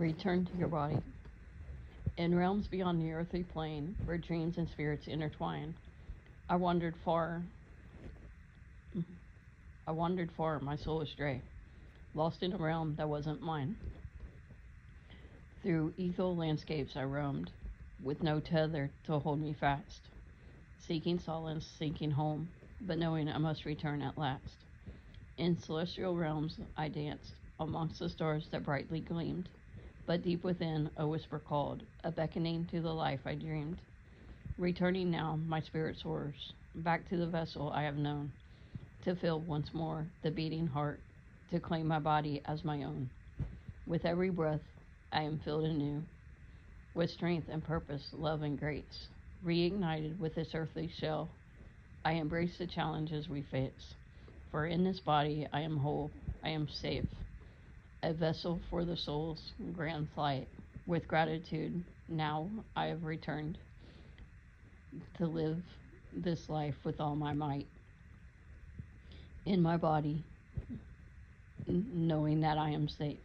Return to your body. In realms beyond the earthly plane, where dreams and spirits intertwine, I wandered far. I wandered far, my soul astray, lost in a realm that wasn't mine. Through ethereal landscapes I roamed, with no tether to hold me fast, seeking solace, seeking home, but knowing I must return at last. In celestial realms I danced, amongst the stars that brightly gleamed, but deep within a whisper called, a beckoning to the life I dreamed. Returning now, my spirit soars, back to the vessel I have known, to feel once more the beating heart, to claim my body as my own. With every breath, I am filled anew with strength and purpose, love and grace. Reignited with this earthly shell, I embrace the challenges we face. For in this body I am whole, I am safe, a vessel for the soul's grand flight. With gratitude, now I have returned to live this life with all my might. In my body, knowing that I am safe.